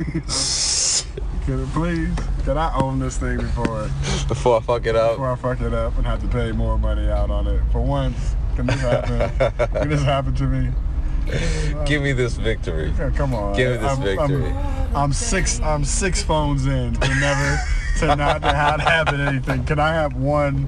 Can it please? Can I own this thing before Before I fuck it up. before I fuck it up and have to pay more money out on it? For once, can this happen? can this happen to me? Give me this victory. Yeah, Come on. Give me this I'm, victory. I'm, I'm six. I'm six phones in to never to not to have happen anything. Can I have one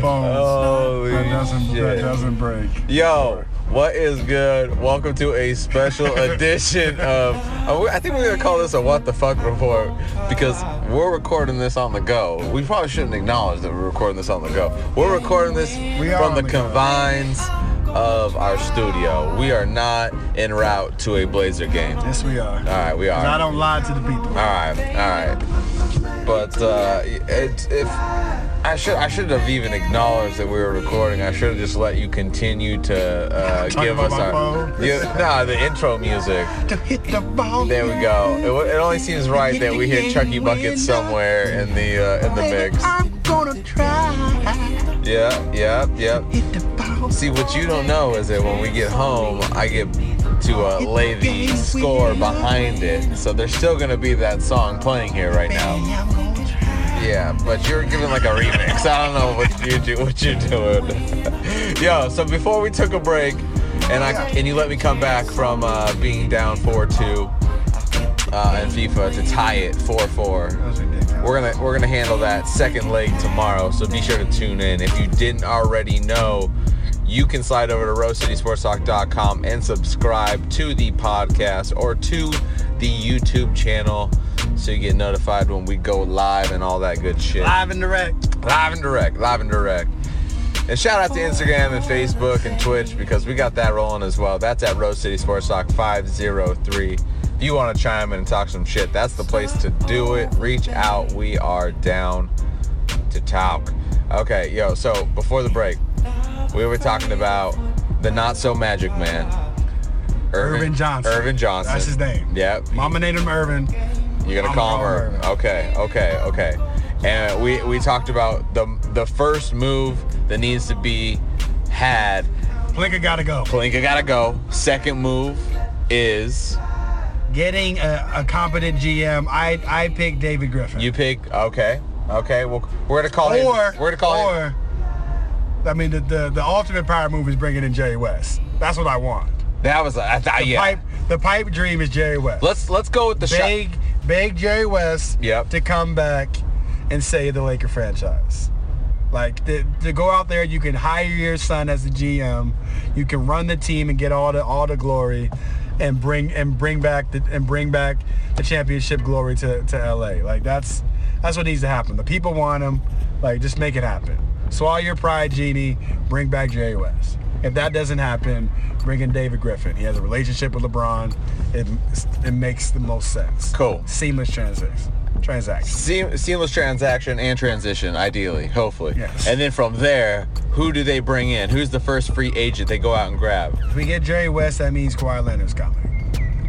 phone Holy that doesn't that doesn't break? Yo, what is good? Welcome to a special edition of. uh, I think we're gonna call this a what the fuck report because we're recording this on the go. We probably shouldn't acknowledge that we're recording this on the go. We're recording this from the the go. confines of our studio. We are not en route to a Blazer game. Yes, we are. All right, we are. I don't lie to the people. All right, all right. But uh, it, if I should, I should have even acknowledged that we were recording. I should have just let you continue to uh, give us our, yeah, nah, the intro music. To hit the ball. There we go. It, it only seems right that we hear Chucky Bucket somewhere in the uh, in the mix. I'm gonna try. Yeah, yeah, yeah. Hit the ball. See, what you don't know is that when we get home, I get to uh, lay the score behind it. So there's still gonna be that song playing here right now. Yeah, but you're giving like a remix. I don't know what you do, what you're doing. Yo, so before we took a break, and I and you let me come back from uh, being down four two uh, in FIFA to tie it four four. We're gonna we're gonna handle that second leg tomorrow. So be sure to tune in. If you didn't already know, you can slide over to rosecitysportstalk.com and subscribe to the podcast or to the YouTube channel so you get notified when we go live and all that good shit. Live and direct. Live and direct, live and direct. And shout out to Instagram and Facebook and Twitch because we got that rolling as well. That's at Rose City Sports Talk 503. If you want to chime in and talk some shit, that's the place to do it. Reach out. We are down to talk. Okay, yo, so before the break, we were talking about the not so magic man. Earvin Johnson. Earvin Johnson. That's his name. Yep. Mama named him Earvin. You're gonna I'm call her. Earvin. Okay, okay, okay. And we we talked about the the first move that needs to be had. Plinka gotta go. Pelinka gotta go. Second move is Getting a, a competent GM. I I picked David Griffin. you pick. Okay, okay. Well, we're gonna call him. or We're gonna call him. I mean the, the the ultimate power move is bringing in Jerry West. That's what I want. That was I thought The yeah. pipe the pipe dream is Jerry West. Let's let's go with the shot. Beg beg Jerry West Yep. to come back and save the Laker franchise. Like to, to go out there, you can hire your son as the GM. You can run the team and get all the all the glory, and bring and bring back the and bring back the championship glory to, to LA. Like that's that's what needs to happen. The people want him. Like just make it happen. Swallow your pride, Jeanie. Bring back Jerry West. If that doesn't happen, bring in David Griffin. He has a relationship with LeBron. It it makes the most sense. Cool. Seamless transaction. Transaction. Seam, seamless transaction and transition, ideally, hopefully. Yes. And then from there, who do they bring in? Who's the first free agent they go out and grab? If we get Jerry West, that means Kawhi Leonard's coming.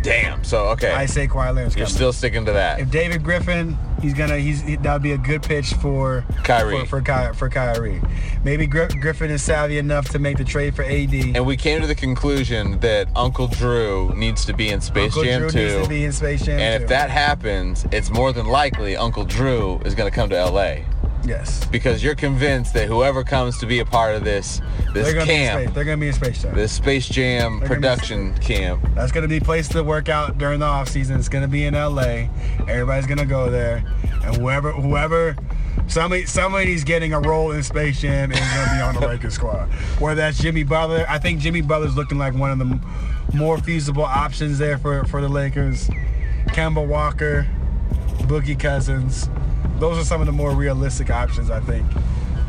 Damn. So okay, I say Kawhi Leonard's you're coming. still sticking to that. if David Griffin, he's gonna he's he, that would be a good pitch for Kyrie. for for, Ky, for Kyrie. Maybe Gri- Griffin is savvy enough to make the trade for AD. And we came to the conclusion that Uncle Drew needs to be in Space Uncle Jam Drew 2. needs to be in Space Jam and 2. if that happens, it's more than likely Uncle Drew is going to come to LA yes, because you're convinced that whoever comes to be a part of this this they're gonna be camp, Space. They're gonna be in Space Jam. this Space Jam They're production camp, That's gonna be a place to work out during the off season. It's gonna be in LA. Everybody's gonna go there, and whoever whoever somebody somebody's getting a role in Space Jam is gonna be on the Lakers squad. Whether that's Jimmy Butler, I think Jimmy Butler's looking like one of the more feasible options there for for the Lakers. Kemba Walker, Boogie Cousins. Those are some of the more realistic options, I think.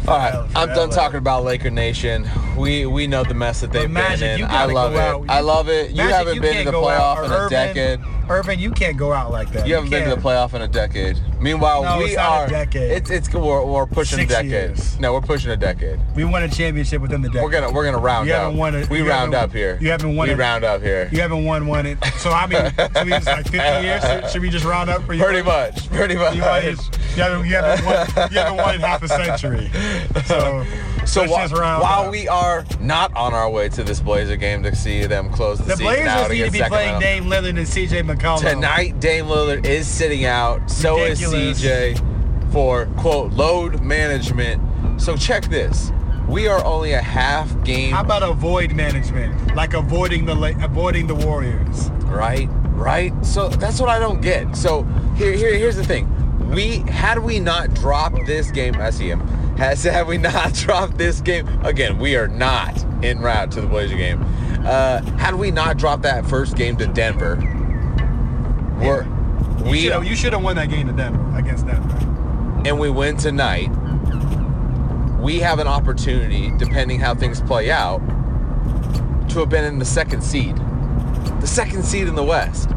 All right, L- I'm done LA. talking about Laker Nation. We we know the mess that they've Magic, been in. I love it. out. I love it. You Magic, haven't been can't to the playoff in a Earvin- decade. Earvin, you can't go out like that. You haven't been to the playoff in a decade. Meanwhile, No, we it's a are. decade. It's it's we're, we're pushing Six a decade. years. No, we're pushing a decade. We won a championship within the decade. We're gonna we're gonna round You up. haven't won it- we you round up here. you haven't won We it- round up here. You haven't won one. In, so I mean, so just like 50 years. Should we just round up for you? Pretty much. Pretty much. You, haven't, you haven't won. You haven't won half a century. So So while up. we are not on our way to this Blazer game to see them close the, the season Blazers out need to be playing Dame Lillard and C.J. McCollum tonight Dame Lillard is sitting out. So Ridiculous. is CJ for quote load management. So check this. We are only a half game How about avoid management, like avoiding the avoiding the Warriors? right right so that's what i don't get so here, here here's the thing we had we not dropped this game i see him has had we not dropped this game again we are not en route to the blazer game. Uh had we not dropped that first game to denver we're You we should've- you should have won that game to Denver against Denver. and we win tonight. We have an opportunity depending how things play out to have been in the second seed. The second seed in the west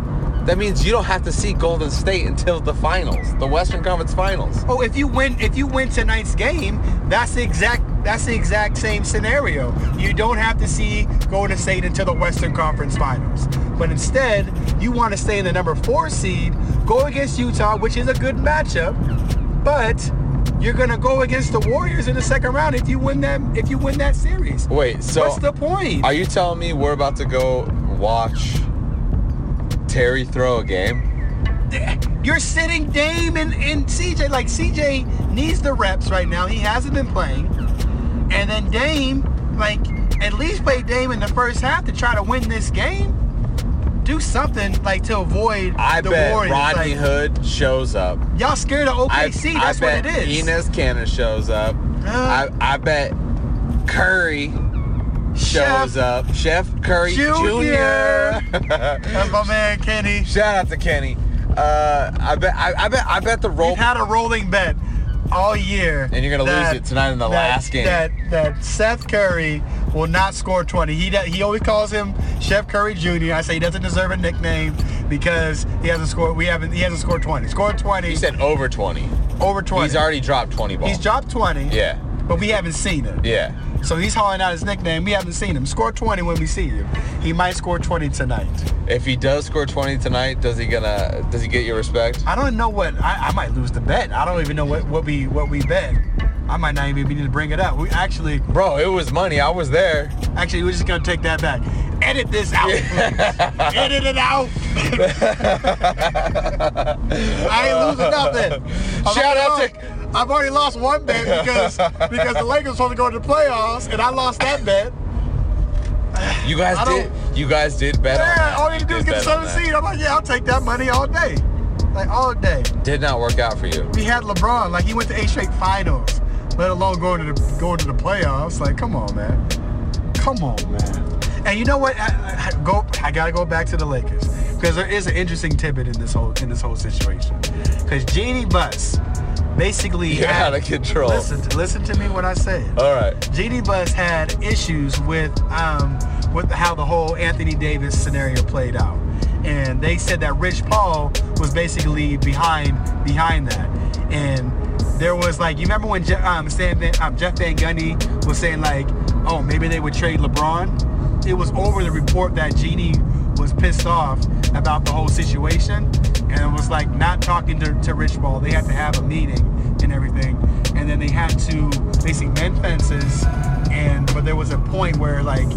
that means you don't have to see golden state until the finals the western conference finals Oh, if you win, if you win tonight's game, that's the exact that's the exact same scenario. You don't have to see Golden State until the Western Conference Finals, but instead you want to stay in the number four seed, go against Utah, which is a good matchup, but you're gonna go against the Warriors in the second round if you win that if you win that series. wait so What's the point? are you telling me we're about to go watch terry throw a game You're sitting Dame and, and CJ. Like CJ needs the reps right now. He hasn't been playing. And then Dame, like, at least play Dame in the first half to try to win this game. Do something like to avoid i the bet Warriors. rodney Like, hood shows up Y'all scared of I, OKC. I That's what bet it is. Enes Kanter shows up. Uh. I, I bet Curry shows Chef up. Chef Curry. Jr. That's my man Kenny. Shout out to Kenny. Uh, I bet I, I bet I bet the roll We've had a rolling bet all year. And you're gonna lose it tonight in the that- last game. That that Seth Curry will not score 20. He he always calls him Chef Curry Jr. I say he doesn't deserve a nickname because he hasn't scored. We haven't. He hasn't scored 20. Scored 20. He said over 20. over 20. He's already dropped 20 balls. He's dropped 20. Yeah. But we haven't seen him. Yeah. So he's hauling out his nickname. We haven't seen him. Score 20 when we see you. He might score 20 tonight. If he does score 20 tonight, does he gonna does he get your respect? I don't know what I, I might lose the bet. I don't even know what, what we what we bet. I might not even need to bring it up. We actually Bro, it was money. I was there. actually we're just gonna take that back. Edit this out. please. Edit it out. I ain't losing nothing. I've Shout out to- I've already lost one bet because because the Lakers supposed to go to the playoffs and I lost that bet. You guys I did. You guys did bet on Yeah, all you need to do is get the seventh seed. I'm like, yeah, I'll take that money all day. Like all day. Did not work out for you. We had LeBron, like he went to eight straight finals, let alone going to the going to the playoffs. Like, come on, man. Come on, man. And you know what? I, I, go. I gotta go back to the Lakers because there is an interesting tidbit in this whole in this whole situation. Because Jeanie Buss basically You're had- out of control. Listen, to, listen to me when I say it. All right. Jeanie Buss had issues with um, with how the whole Anthony Davis scenario played out, and they said that Rich Paul was basically behind behind that. And there was like, you remember when Je- um, Stan Van, um, Jeff Van Gundy was saying like, oh, maybe they would trade LeBron. It was over the report that Jeanie was pissed off about the whole situation, and it was like not talking to, to Rich Paul. They had to have a meeting and everything, and then they had to basically mend fences. And but there was a point where like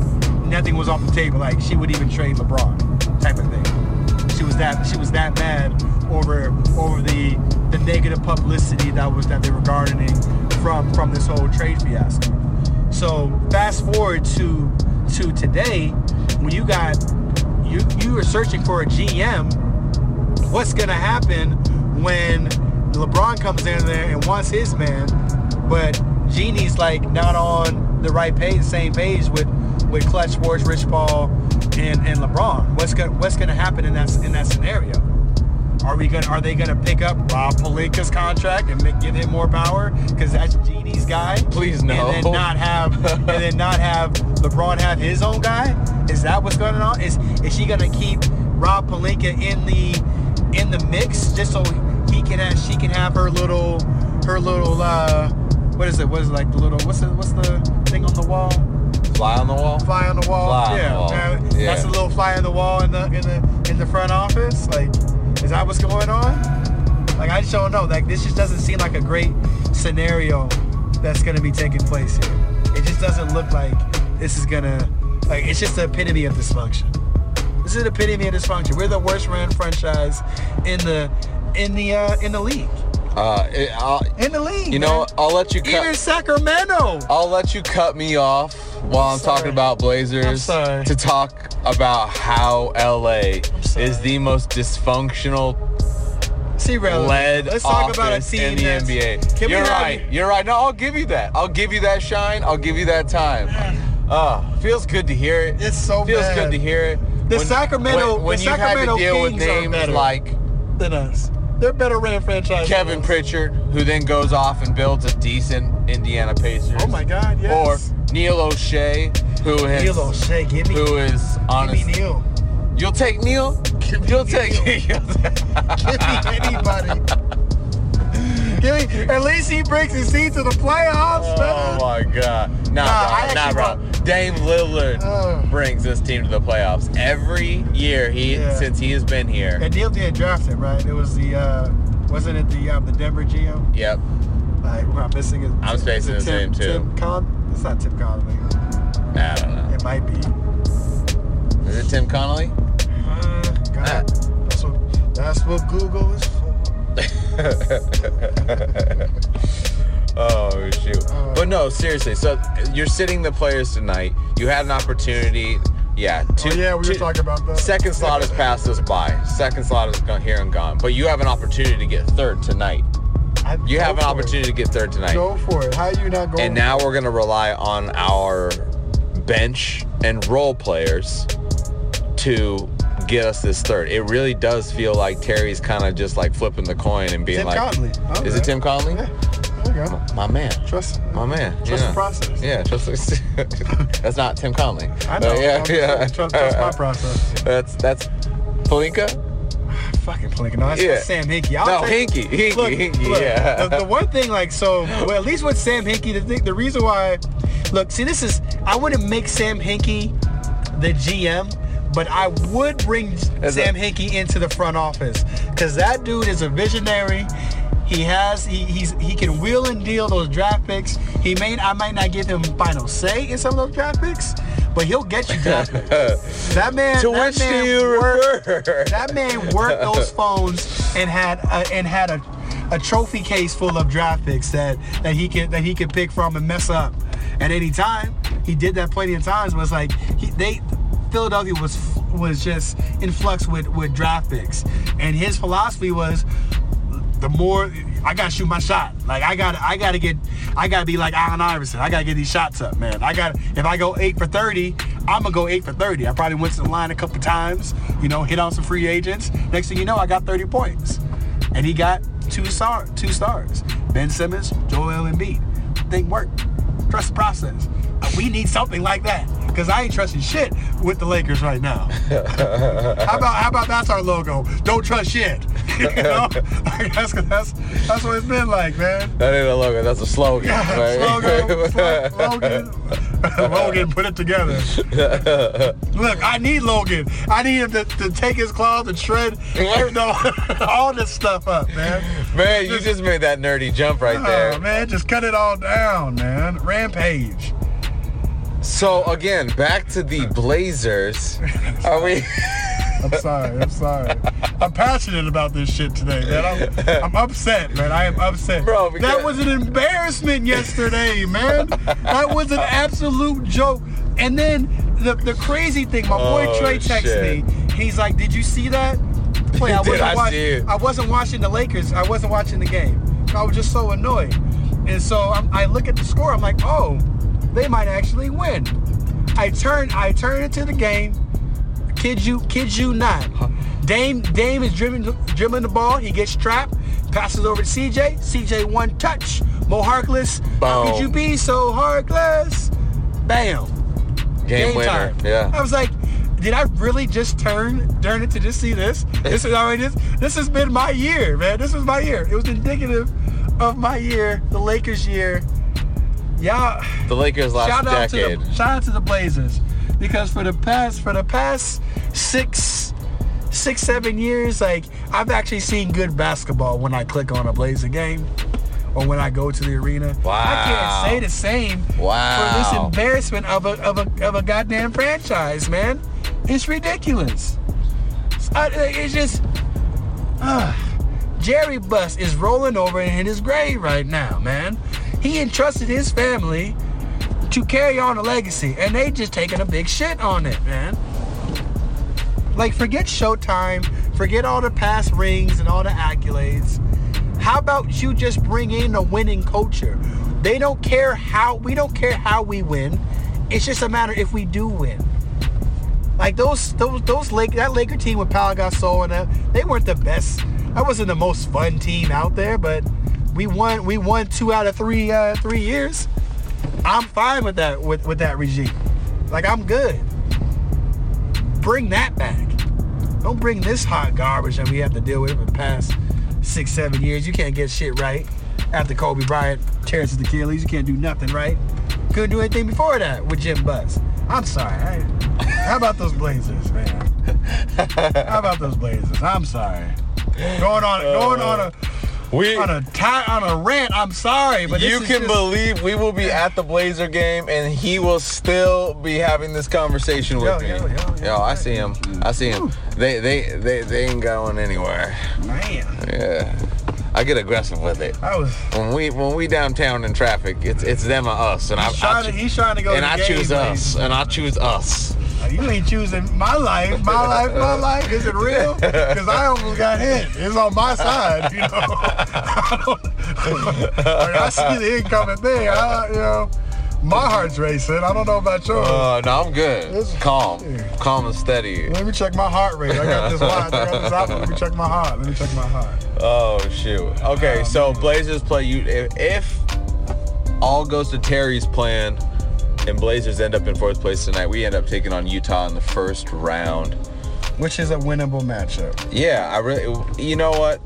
nothing was off the table. Like she would even trade LeBron, type of thing. She was that she was that mad over over the the negative publicity that was that they were garnering from from this whole trade fiasco. So fast forward to to today, when you got you you are searching for a GM, what's gonna happen when LeBron comes in there and wants his man, but Jeanie's like not on the right page, same page with with Clutch Sports, Rich Paul, and, and LeBron. What's gonna what's gonna happen in that in that scenario? Are we gonna are they gonna pick up Rob Pelinka's contract and make, give him more power because that's Jeanie's guy? Please no. And then not have and then not have LeBron have his own guy? Is that what's going on? Is is she gonna keep Rob Pelinka in the in the mix just so he can have she can have her little her little uh what is it? What is it like the little what's the what's the thing on the wall? Fly on the wall. Fly on the wall. Fly yeah, the wall. Yeah. that's a little fly on the wall in the in the in the front office. Like, is that what's going on? Like, I just don't know. Like, this just doesn't seem like a great scenario that's going to be taking place here. It just doesn't look like this is gonna like it's just the epitome of dysfunction. This is the epitome of dysfunction. We're the worst ran franchise in the in the uh, in the league. Uh, it, In the league. you know, man. I'll let you cut. even. Sacramento. I'll let you cut me off while I'm, sorry. talking about Blazers I'm to talk about how LA is the most dysfunctional See, led Let's talk about a team in the NBA. You're right. You're right. No, I'll give you that. I'll give you that shine. I'll give you that time. Uh, feels good to hear it. It's so feels bad. good to hear it. The Sacramento- when, when the Sacramento had to deal with Kings are better. like than us. They're better ran franchise. Kevin. Pritchard, who then goes off and builds a decent Indiana Pacers. Oh my God, yes. Or Neil Olshey, who has Neil Olshey, give me, who is give me Neil. You'll take Neil. Give me You'll Neil. take. Give me anybody. Give at least he brings his team to the playoffs, Oh man. my god. Nah, Nah, bro. Nah, bro. Dame Lillard Oh. brings this team to the playoffs every year he Yeah. since he has been here. And Neil didn't draft him, right? It was the, uh, wasn't it the um, the Denver GM? Yep. Like, we're not missing it. I'm spacing his Tim, name, too. Tim Con? It's not Tim Connelly. I don't know. It might be. Is it Tim Connelly? Uh, God, Ah. that's what that's what Google is. oh shoot. But no, seriously. So you're sitting the players tonight. You had an opportunity. Yeah. Oh, two, oh yeah, we two- were talking about that. Second slot has passed us by. Second slot is gone here and gone. But you have an opportunity to get third tonight. I- You have an for it. opportunity to get third tonight. Go for it. How are you not going? And now we're going to rely on our bench and role players to get us this third. It really does feel like Terry's kind of just like flipping the coin and being Tim like, Conley. Okay. "Is it Tim Conley?" Yeah. There you go. My man. Trust. My man. Trust yeah. the process. Yeah, trust That's not Tim Conley. I know. But yeah, I'm yeah. Trust, trust my process. That's that's Pelinka? Fucking Pelinka. No, that's Yeah. Sam Hinkie. I'll No, take- Hinkie. Hinkie, Look, Hinkie, look, yeah. The, the one thing, like, so, well, at least with Sam Hinkie, the, thing, the reason why, look, see, this is, I wouldn't make Sam Hinkie the GM, but I would bring As Sam a- Hinkie into the front office because that dude is a visionary. He has he he's he can wheel and deal those draft picks. He may I might not give him final say in some of those draft picks, but he'll get you draft picks. That man, to that which man do you worked- refer? that man worked those phones and had a, and had a, a trophy case full of draft picks that that he could that he could pick from and mess up at any time. He did that plenty of times. Was like he, they Philadelphia was was just in flux with with draft picks, and his philosophy was the more I gotta shoot my shot. Like I gotta I gotta get I gotta be like Allen Iverson. I gotta get these shots up, man. I got if I go eight for thirty, I'm gonna go eight for thirty. I probably went to the line a couple times, you know, hit on some free agents. Next thing you know, I got 30 points. And he got two star two stars. Ben Simmons, Joel Embiid. Thing worked. Trust the process. We need something like that. Cause I ain't trusting shit with the Lakers right now. how about how about that's our logo? Don't trust shit. you know? That's, that's that's what it's been like, man. That ain't a logo. That's a slogan. right? Logo, slo- Logan, put it together. Look, I need Logan. I need him to, to take his claws and shred all this stuff up, man. Man, you just made that nerdy jump right there. Oh, man, just cut it all down, man. Rampage. So again, back to the Blazers. Are we? I'm sorry. I'm sorry. I'm passionate about this shit today, man. I'm, I'm upset, man. I am upset. Bro, because- that was an embarrassment yesterday, man. That was an absolute joke. And then the, the crazy thing, my boy Oh, Trey texts shit. me. He's like, "Did you see that?" Play. I wasn't I watch- I wasn't watching the Lakers. I wasn't watching the game. I was just so annoyed. And so I'm, I look at the score. I'm like, "Oh, they might actually win." I turn I turn into the game. Kid you, kid you not. Dame, Dame is dribbling, dribbling the ball. He gets trapped, passes over to CJ. CJ one touch. Mo Harkless. How could you be so heartless? Bam. Game, winner. time. I was like, did I really just turn turn it to just see this? This is mean, this this has been my year, man. This was my year. It was indicative of my year, the Lakers year. Y'all The Lakers last shout out decade. to the shout out to the Blazers because for the past for the past six six seven years, like I've actually seen good basketball when I click on a Blazer game. or when I go to the arena. Wow. I can't say the same wow. for this embarrassment of a, of a, of a goddamn franchise, man. It's ridiculous. It's, I- it's just, uh, Jerry Buss is rolling over in his grave right now, man. He entrusted his family to carry on a legacy, and they just taking a big shit on it, man. Like, forget Showtime, forget all the past rings and all the accolades. How about you just bring in a winning culture? They don't care how we don't care how we win. It's just a matter if we do win. Like those those those Lake that Laker team with Pau Gasol and that, they weren't the best. That wasn't the most fun team out there, but we won we won two out of three uh, three years. I'm fine with that with, with that regime. Like I'm good. Bring that back. Don't bring this hot garbage that we have to deal with for the past six, seven years. You can't get shit right after Kobe Bryant tears his Achilles. You can't do nothing right. Couldn't do anything before that with Jim Buss. I'm sorry. I, how about those Blazers, man? How about those Blazers? I'm sorry. Going on, going on a We on a ti on a rant. I'm sorry, but you can just- believe we will be at the Blazer game and he will still be having this conversation with Yo, me. yo, yo, yo, I see him. I see him. They they they they ain't going anywhere. man. Yeah. I get aggressive with it. I was. When we when we downtown in traffic, it's it's them or us, and I, I trying, to, choo- he's trying to go and to I the game, and I choose man. us, and I choose us. You ain't choosing my life. My life, my life. Is it real? Because I almost got hit. It's on my side, you know. I, like, I see the incoming thing. I, you know, my heart's racing. I don't know about yours. Uh, no, I'm good. This- Calm, calm and steady. Let me check my heart rate. I got this watch. I got this Apple. Let me check my heart. Let me check my heart. Oh shoot. Okay, Oh, so. Blazers play you if, if all goes to Terry's plan and Blazers end up in fourth place tonight, we end up taking on Utah in the first round. Which is a winnable matchup. Yeah, I really. You know what?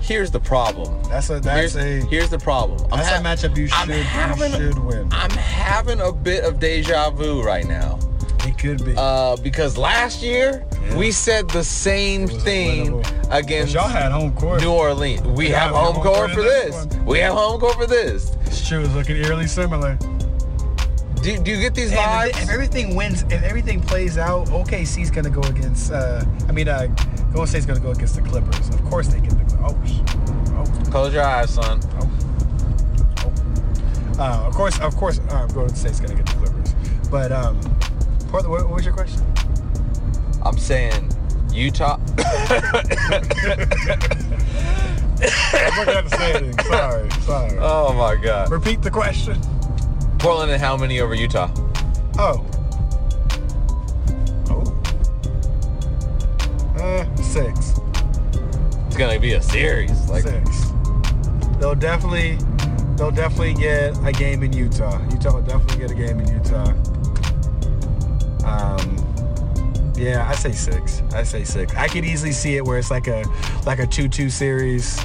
Here's the problem. That's a that's Here's, a here's the problem. I'm that's ha- a matchup you I'm should you having- should win. I'm having a bit of deja vu right now. It could be. Uh, because last year Yeah. we said the same It was a thing against y'all had home court. New Orleans. We have have home home court court for this this. one. We have home court for this. It's true. It's looking eerily similar. Do, do you get these And if, vibes? if everything wins, if everything plays out, OKC's gonna go against. Uh, I mean, uh, Golden State's gonna go against the Clippers. Of course they get the. Oh, oh, Close your eyes, son. oh, oh. Uh, of course, of course, uh, Golden State's gonna get the Clippers. But um, Portland, what, what was your question? I'm saying Utah. I'm not gonna say anything. Sorry, sorry. oh my God. Repeat the question. Portland and how many over Utah? Oh. Oh. Uh, six. It's gonna be a series. Like six. They'll definitely, they'll definitely get a game in Utah. Utah will definitely get a game in Utah. Um, yeah, I say six. I say six. I could easily see it where it's like a, like a two-two series,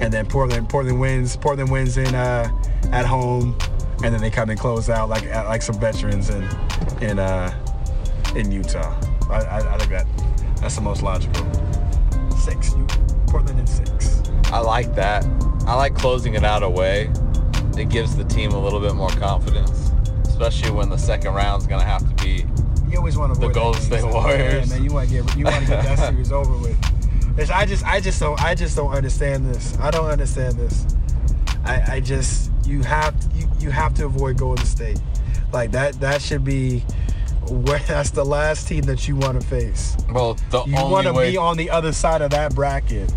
and then Portland, Portland wins. Portland wins in uh, at home, and then they come and close out like like some veterans in in uh, in Utah. I, I, I think that that's the most logical. Six. Portland in six. I like that. I like closing it out away. It gives the team a little bit more confidence, especially when the second round's gonna have to be. You always want to The Golden. State Warriors. Yeah, man, you want to get you want to get that series over with. It's- I just I just don't I just don't understand this. I don't understand this. I, I just you have you, you have to avoid Golden State. Like that that should be where that's the last team that you want to face. Well, the You want to way be on the other side of that bracket.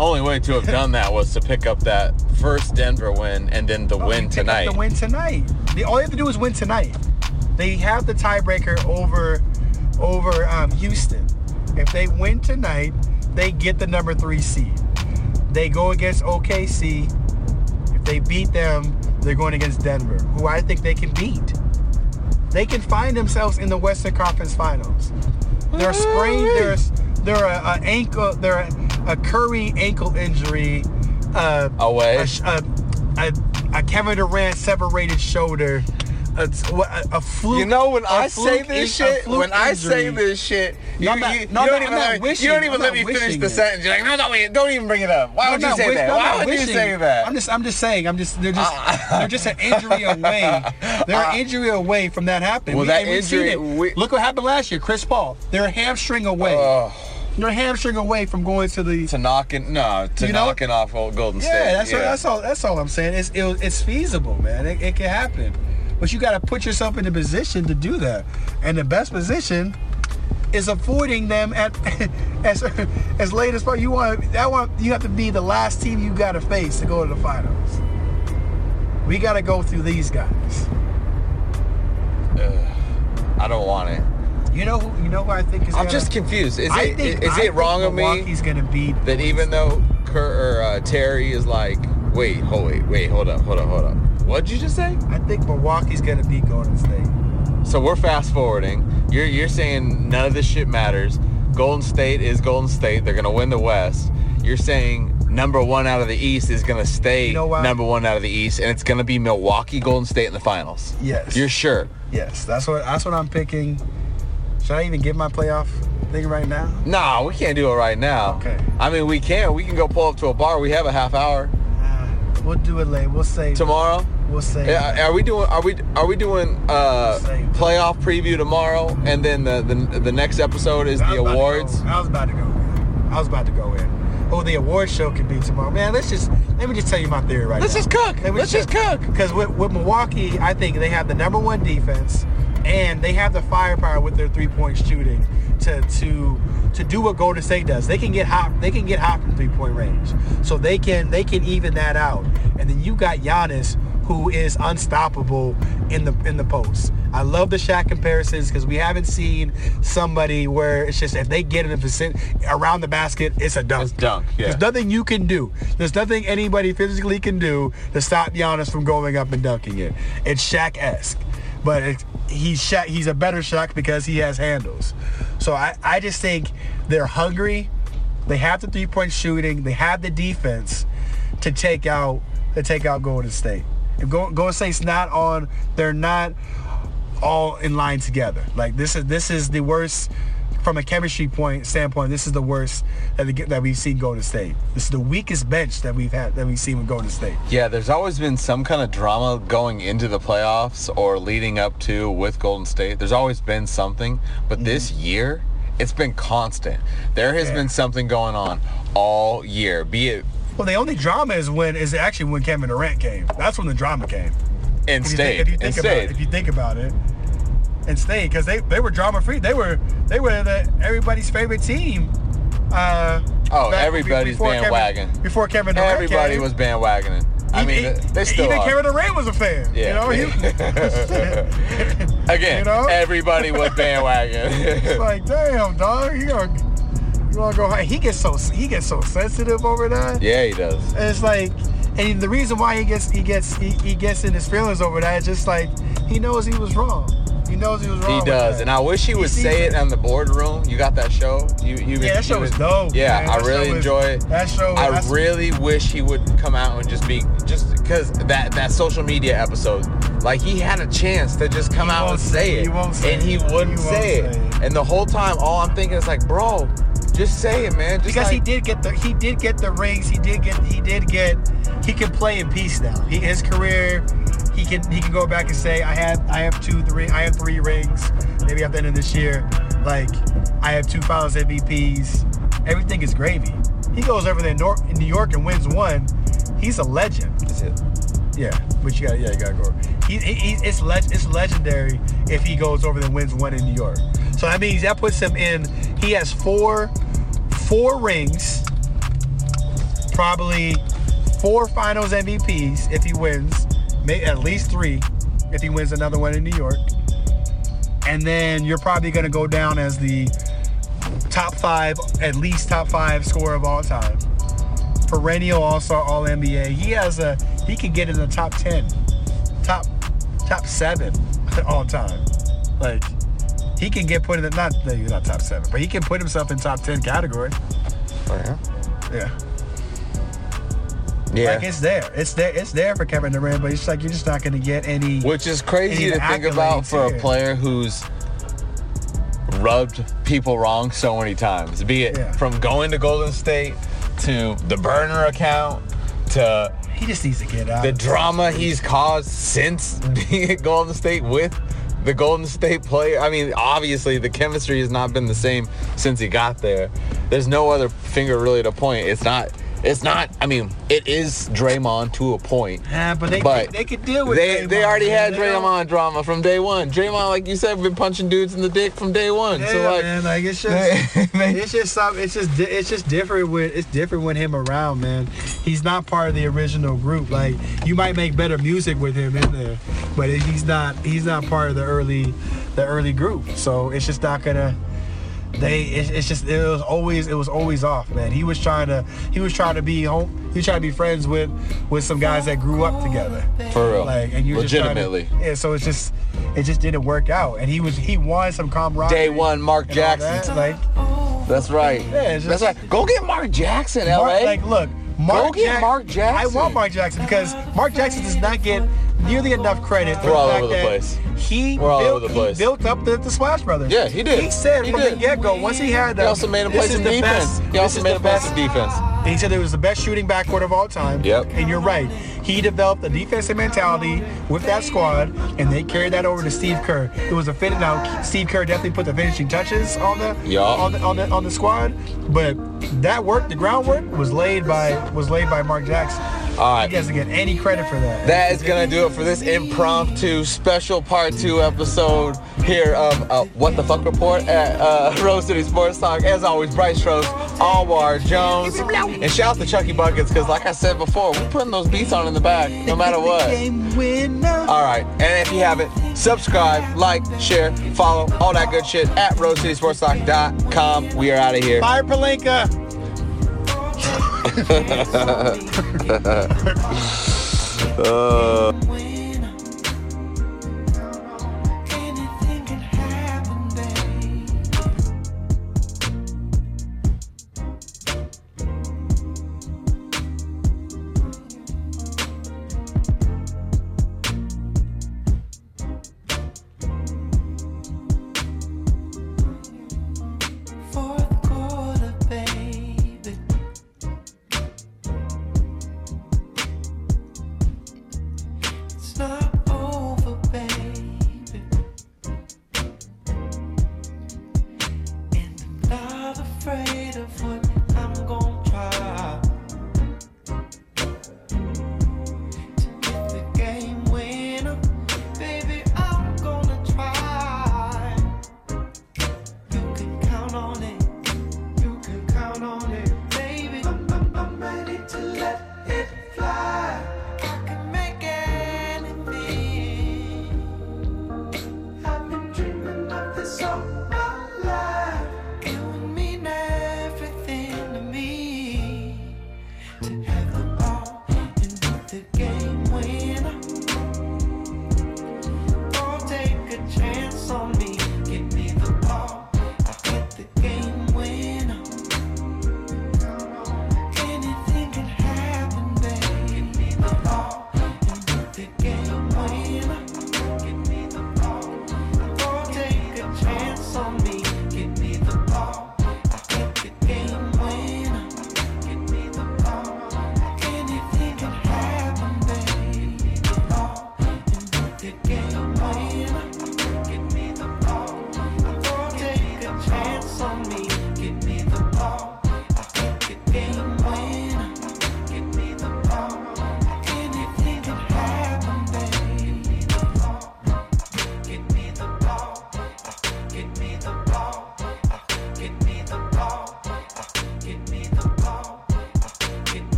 only way to have done that was to pick up that first Denver win and then the Oh, win tonight. The win tonight. The, all you have to do is win tonight. They have the tiebreaker over over um, Houston. If they win tonight, they get the number three seed. They go against OKC. If they beat them, they're going against Denver, who I think they can beat. They can find themselves in the Western Conference Finals. They're sprained. They're they're a, a ankle. They're a, a Curry ankle injury. Uh, Away. a, a, a Kevin Durant separated shoulder, a, a, a fluke. You know when I say this in- shit, when I say this shit, you, don't you, no, you even let you don't even I'm let me finish the it. sentence. You're like, no, no, wait, don't even bring it up. Why I'm would you say wish- that? I'm Why would you wishing. say that? I'm just I'm just saying. I'm just they're just Uh, they're just an injury away. They're uh, an injury away from that happening. Well, We- that and we've seen injury- we- Look what happened last year. Chris Paul. They're a hamstring away. Oh, they're a hamstring away from going to the. to knocking, no, to You know? knocking off old Golden State. Yeah, that's What, that's all. That's all I'm saying. It's it, it's feasible, man. It, it can happen, but you got to put yourself in a position to do that, and the best position is avoiding them at as as late as possible. You want that one. You have to be the last team you got to face to go to the finals. We got to go through these guys. I don't want it. You know who? You know who I think is. I'm gonna, just confused. Is I it think- is I it wrong of me Milwaukee's gonna beat that even though Kurt or uh, Terry is like, wait, hold wait, wait, hold up, hold up, hold up. What'd you just say? I think Milwaukee's gonna beat Golden State. So we're fast forwarding. You're you're saying none of this shit matters. Golden State is Golden State. They're gonna win the West. You're saying number one out of the East is gonna stay You know number one out of the East, and it's gonna be Milwaukee Golden State in the finals. Yes. You're sure? Yes, that's what that's what I'm picking. Should I even give my playoff thing right now? Nah, we can't do it right now. Okay. I mean, we can. We can go pull up to a bar. We have a half hour Uh, we'll do it late. We'll say tomorrow. We'll say Yeah, are we doing? Are we? Are we doing uh, Same. playoff preview tomorrow, and then the, the the next episode is the was about to awards? I was about to go. In. I was about to go in. Oh, the award show could be tomorrow. Man, let's just let me just tell you my theory right now. Let's just cook. Let's just cook. Because with, with Milwaukee, I think they have the number one defense, and they have the firepower with their three point shooting to to to do what Golden State does. They can get hot. They can get hot from three point range, so they can they can even that out. And then you got Giannis, who is unstoppable in the in the post. I love the Shaq comparisons because we haven't seen somebody where it's just if they get in the vicinity around the basket, it's a dunk. It's dunk, yeah. There's nothing you can do. There's nothing anybody physically can do to stop Giannis from going up and dunking it. It's Shaq-esque, but it, he's. He's a better Shaq because he has handles. So I, I just think they're hungry. They have the three point shooting. They have the defense to take out to take out Golden State. If Go- Golden State's not on, they're not all in line together. Like this is this is the worst from a chemistry point standpoint. This is the worst that we get, that we've seen Golden State. This is the weakest bench that we've had that we've seen with Golden State. Yeah, there's always been some kind of drama going into the playoffs or leading up to with Golden State. There's always been something, but this year it's been constant. There has Mm-hmm. Yeah. been something going on all year. Be it Well, the only drama is when is actually when Kevin Durant came. That's when the drama came. in If you, think, if you in think about if you think about it, and stayed because they, they were drama free. They were they were the, everybody's favorite team. Uh, Oh, everybody's before Kevin- bandwagon. before Kevin Durant Everybody came. was bandwagoning. I mean, Even- they still even are. Kevin Durant was a fan. Yeah. You know, he, Again, you know? everybody was bandwagon. It's like, damn, dog, you gonna you wanna go high. He gets so he gets so sensitive over that. yeah, he does. And it's like, and the reason why he gets he gets he, he gets in his feelings over that is just like he knows he was wrong. He knows he was wrong. He does, and I wish he would say it. it on the boardroom. You got that show? You, you Yeah, that show was dope. Yeah, man. I That really enjoy it. That show. I really wish he would come out and just be just because that that social media episode, like he had a chance to just come He out and say say- it, he won't say and he it. wouldn't He say it. say it. And the whole time, all I'm thinking is like, bro, just say it, man. Just because he did get the he did get the rings. He did get he did get he can play in peace now. He his career he can he can go back and say I have I have two three I have three rings. Maybe at the end of this year, like I have two Finals MVPs. Everything is gravy. He goes over there in, New York and wins one. He's a legend. That's it. Yeah, but you got to yeah you gotta go. He, he, he it's leg, it's legendary if he goes over there and wins one in New York. So that means that puts him in. He has four four rings, probably four Finals MVPs if he wins, may at least three if he wins another one in New York. And then you're probably gonna go down as the top five, at least top five scorer of all time perennial all-star all NBA. He has a he could get in the top 10, top top 7 all time. Like he can get put in the not maybe not top 7, but he can put himself in top 10 category. Oh, yeah. Yeah. Yeah. Like it's there. It's there. It's there for Kevin Durant, but it's like you're just not going to get any. Which is crazy to think about for a player who's rubbed people wrong so many times. Be it Yeah. from going to Golden State to the burner account to He just needs to get out. the drama he's caused since being at Golden State with the Golden State player. I mean, obviously the chemistry has not been the same since he got there. There's no other finger really to point. It's not. It's not. I mean, it is Draymond to a point. Yeah, but they But they could deal with. They Draymond, they already had They don't- Draymond drama from day one. Draymond, like you said, been punching dudes in the dick from day one. Yeah, so like, man, like it's just they- they- it's just something. It's just it's just different with it's different with him around, man. He's not part of the original group. Like you might make better music with him in there, but he's not he's not part of the early the early group. So it's just not gonna. They it's, it's just it was always it was always off, man. He was trying to he was trying to be home. He was trying to be friends with with some guys that grew up together. for real, Like and you're legitimately. Just to, yeah, so it's just it just didn't work out. And he was he wanted some camaraderie. Day one, Mark Jackson. that, Like That's right. Yeah, it's That's right. Go get Mark Jackson, Mark, LA. like look, Mark get Jack- Mark Jackson. I want Mark Jackson because Mark Jackson does not get nearly enough credit for We're the all fact over the that place. he We're all built, over the he built up the, the Splash Brothers. Yeah, he did. He said He from did. the get go once he had he also made him this play is some the defense. Best, he this also is made the best. some defense. And he said it was the best shooting backcourt of all time. Yep. And you're right. He developed a defensive mentality with that squad, and they carried that over to Steve Kerr. It was a fit. Now Steve Kerr definitely put the finishing touches on the Yeah. on the on the on the squad, but that work, the groundwork, was laid by was laid by Mark Jackson. All right. He doesn't get any credit for that. That is gonna do it for this impromptu special part two episode here of uh, What the Fuck Report at uh, Rose City Sports Talk. As always, Bryce Rose, Alwar Jones, and shout out to Chucky Buckets because, like I said before, we're putting those beats on in the back no matter what. All right, and if you haven't, subscribe, like, share, follow, all that good shit at RoseCitySportsTalk.com. We are out of here. Fire Pelinka. Uh,